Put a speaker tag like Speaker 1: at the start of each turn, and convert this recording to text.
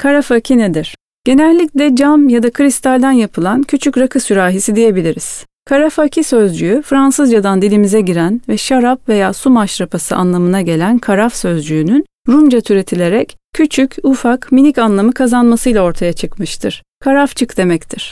Speaker 1: Karafaki nedir? Genellikle cam ya da kristalden yapılan küçük rakı sürahisi diyebiliriz. Karafaki sözcüğü Fransızcadan dilimize giren ve şarap veya su maşrapası anlamına gelen karaf sözcüğünün Rumca türetilerek küçük, ufak, minik anlamı kazanmasıyla ortaya çıkmıştır. Karafçık demektir.